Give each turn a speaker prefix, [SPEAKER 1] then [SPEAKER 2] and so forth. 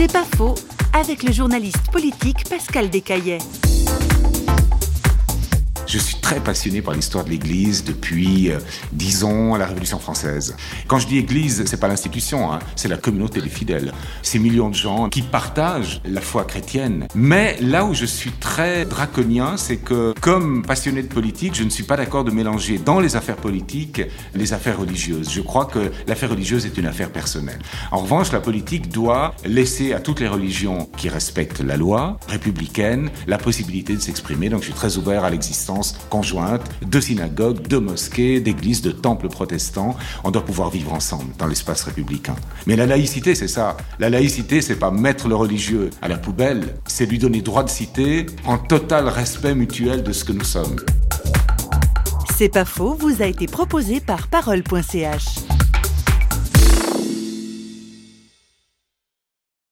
[SPEAKER 1] C'est pas faux, avec le journaliste politique Pascal Descaillets.
[SPEAKER 2] Je suis très passionné par l'histoire de l'Église depuis, euh, disons, la Révolution française. Quand je dis Église, c'est pas l'institution, hein, c'est la communauté des fidèles. Ces millions de gens qui partagent la foi chrétienne. Mais là où je suis très draconien, c'est que, comme passionné de politique, je ne suis pas d'accord de mélanger dans les affaires politiques les affaires religieuses. Je crois que l'affaire religieuse est une affaire personnelle. En revanche, la politique doit laisser à toutes les religions qui respectent la loi républicaine la possibilité de s'exprimer. Donc je suis très ouvert à l'existence conjointe de synagogues, de mosquées, d'églises, de temples protestants. On doit pouvoir vivre ensemble dans l'espace républicain. Mais la laïcité, c'est ça. La laïcité, c'est pas mettre le religieux à la poubelle, c'est lui donner droit de citer en total respect mutuel de ce que nous sommes.
[SPEAKER 1] C'est pas faux, vous a été proposé par parole.ch.